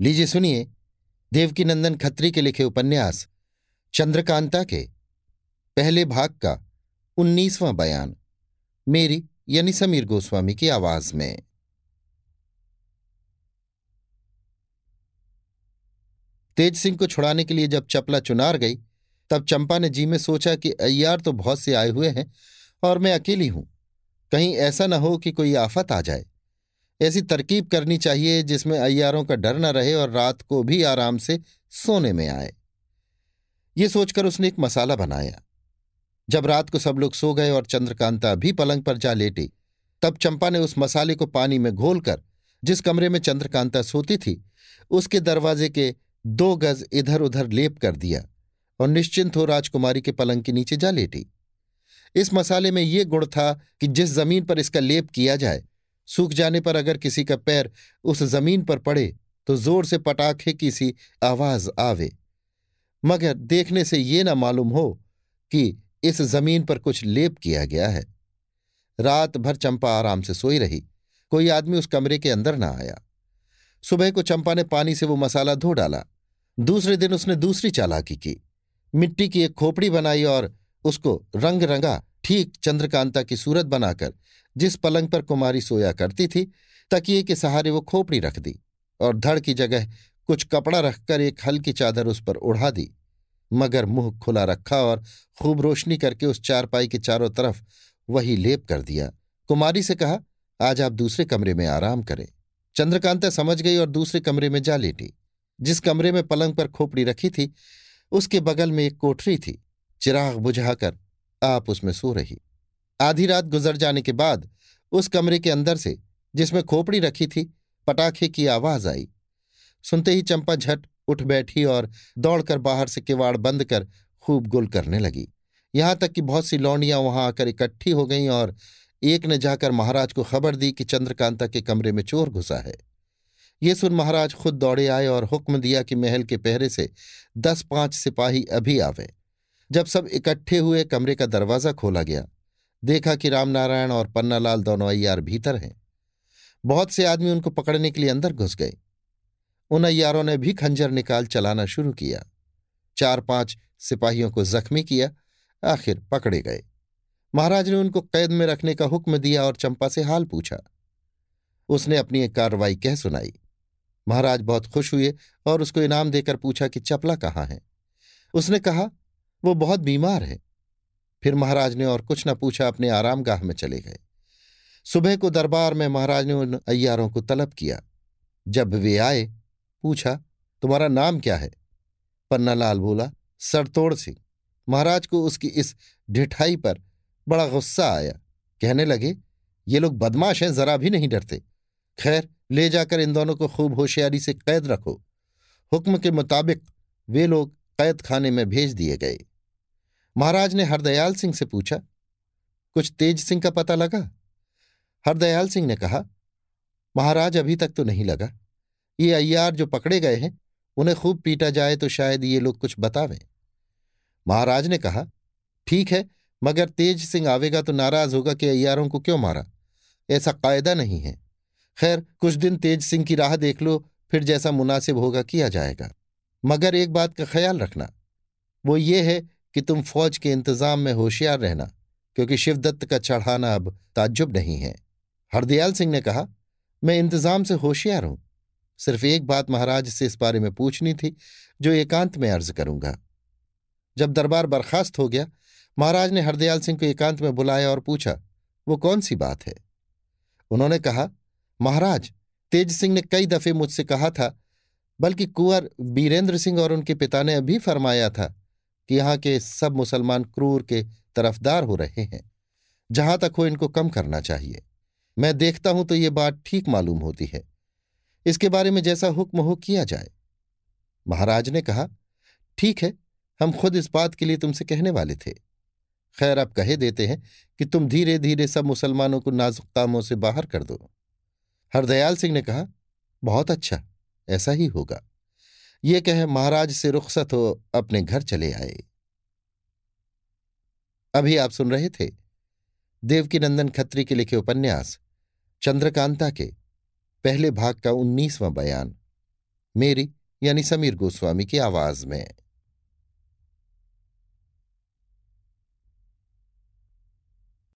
लीजिए सुनिए, देवकीनंदन खत्री के लिखे उपन्यास, चंद्रकांता के, पहले भाग का, उन्नीसवां बयान, मेरी, यानी समीर गोस्वामी की आवाज़ में। तेज सिंह को छुड़ाने के लिए जब चपला चुनार गई, तब चंपा ने जी में सोचा कि अय्यार तो बहुत से आए हुए हैं और मैं अकेली हूँ। कहीं ऐसा न हो कि कोई आफत आ जाए। ऐसी तरकीब करनी चाहिए जिसमें अय्यारों का डर न रहे और रात को भी आराम से सोने में आए। ये सोचकर उसने एक मसाला बनाया। जब रात को सब लोग सो गए और चंद्रकांता भी पलंग पर जा लेटी, तब चंपा ने उस मसाले को पानी में घोलकर, जिस कमरे में चंद्रकांता सोती थी, उसके दरवाजे के दो गज इधर उधर लेप कर दिया और निश्चिंत हो राजकुमारी के पलंग के नीचे जा लेटी। इस मसाले में ये गुण था कि जिस ज़मीन पर इसका लेप किया जाए सूख जाने पर अगर किसी का पैर उस ज़मीन पर पड़े तो ज़ोर से पटाखे की सी आवाज़ आवे। मगर देखने से ये न मालूम हो कि इस ज़मीन पर कुछ लेप किया गया है। रात भर चंपा आराम से सोई रही, कोई आदमी उस कमरे के अंदर ना आया। सुबह को चंपा ने पानी से वो मसाला धो डाला, दूसरे दिन उसने दूसरी चालाकी की। मिट्टी की एक खोपड़ी बनाई और उसको रंग रंगा ठीक चंद्रकांता की सूरत बनाकर जिस पलंग पर कुमारी सोया करती थी, तकिए के सहारे वो खोपड़ी रख दी और धड़ की जगह कुछ कपड़ा रखकर एक हल्की चादर उस पर उड़ा दी। मगर मुँह खुला रखा और खूब रोशनी करके उस चारपाई के चारों तरफ़ वही लेप कर दिया। कुमारी से कहा, आज आप दूसरे कमरे में आराम करें। चंद्रकांता समझ गई और दूसरे कमरे में जा लेटी। जिस कमरे में पलंग पर खोपड़ी रखी थी, उसके बगल में एक कोठरी थी। चिराग बुझाकर आप उसमें सो रही। आधी रात गुजर जाने के बाद उस कमरे के अंदर से, जिसमें खोपड़ी रखी थी, पटाखे की आवाज़ आई। सुनते ही चंपा झट उठ बैठी और दौड़कर बाहर से किवाड़ बंद कर खूब गुल करने लगी। यहाँ तक कि बहुत सी लौंडियाँ वहाँ आकर इकट्ठी हो गईं और एक ने जाकर महाराज को खबर दी कि चंद्रकांता के कमरे में चोर घुसा है। ये सुन महाराज खुद दौड़े आए और हुक्म दिया कि महल के पहरे से दस पाँच सिपाही अभी आवे। जब सब इकट्ठे हुए कमरे का दरवाज़ा खोला गया, देखा कि रामनारायण और पन्नालाल दोनों अय्यार भीतर हैं। बहुत से आदमी उनको पकड़ने के लिए अंदर घुस गए। उन अय्यारों ने भी खंजर निकाल चलाना शुरू किया। चार पाँच सिपाहियों को जख्मी किया, आखिर पकड़े गए। महाराज ने उनको कैद में रखने का हुक्म दिया और चंपा से हाल पूछा। उसने अपनी एक कार्रवाई कह सुनाई। महाराज बहुत खुश हुए और उसको इनाम देकर पूछा कि चपला कहाँ है? उसने कहा वो बहुत बीमार है। फिर महाराज ने और कुछ न पूछा, अपने आरामगाह में चले गए। सुबह को दरबार में महाराज ने उन अय्यारों को तलब किया। जब वे आए, पूछा, तुम्हारा नाम क्या है? पन्नालाल बोला, सरतोड़ सिंह। महाराज को उसकी इस ढिठाई पर बड़ा गुस्सा आया। कहने लगे, ये लोग बदमाश हैं, जरा भी नहीं डरते। खैर, ले जाकर इन दोनों को खूब होशियारी से कैद रखो। हुक्म के मुताबिक वे लोग कैद खाने में भेज दिए गए। महाराज ने हरदयाल सिंह से पूछा, कुछ तेज सिंह का पता लगा? हरदयाल सिंह ने कहा, महाराज, अभी तक तो नहीं लगा। ये अय्यार जो पकड़े गए हैं, उन्हें खूब पीटा जाए तो शायद ये लोग कुछ बतावें। महाराज ने कहा, ठीक है, मगर तेज सिंह आवेगा तो नाराज़ होगा कि अय्यारों को क्यों मारा? ऐसा कायदा नहीं है। खैर, कुछ दिन तेज सिंह की राह देख लो, फिर जैसा मुनासिब होगा किया जाएगा। मगर एक बात का ख्याल रखना, वो ये है कि तुम फौज के इंतज़ाम में होशियार रहना, क्योंकि शिवदत्त का चढ़ाना अब ताज्जुब नहीं है। हरदयाल सिंह ने कहा, मैं इंतज़ाम से होशियार हूँ। सिर्फ़ एक बात महाराज से इस बारे में पूछनी थी, जो एकांत में अर्ज़ करूँगा। जब दरबार बर्खास्त हो गया, महाराज ने हरदयाल सिंह को एकांत में बुलाया और पूछा, वो कौन सी बात है? उन्होंने कहा, महाराज, तेज सिंह ने कई दफे मुझसे कहा था बल्कि कुंवर बीरेंद्र सिंह और उनके पिता ने अभी फरमाया था कि यहाँ के सब मुसलमान क्रूर के तरफदार हो रहे हैं। जहाँ तक हो इनको कम करना चाहिए। मैं देखता हूँ तो ये बात ठीक मालूम होती है। इसके बारे में जैसा हुक्म हो किया जाए। महाराज ने कहा, ठीक है, हम खुद इस बात के लिए तुमसे कहने वाले थे। खैर आप कहे देते हैं कि तुम धीरे धीरे सब मुसलमानों को नाजुक कामों से बाहर कर दो। हरदयाल सिंह ने कहा, बहुत अच्छा। ऐसा ही होगा। ये कह महाराज से रुखसत हो अपने घर चले आए। अभी आप सुन रहे थे देवकीनंदन खत्री के लिखे उपन्यास, चंद्रकांता के, पहले भाग का उन्नीसवां बयान, मेरी यानी समीर गोस्वामी की आवाज़ में।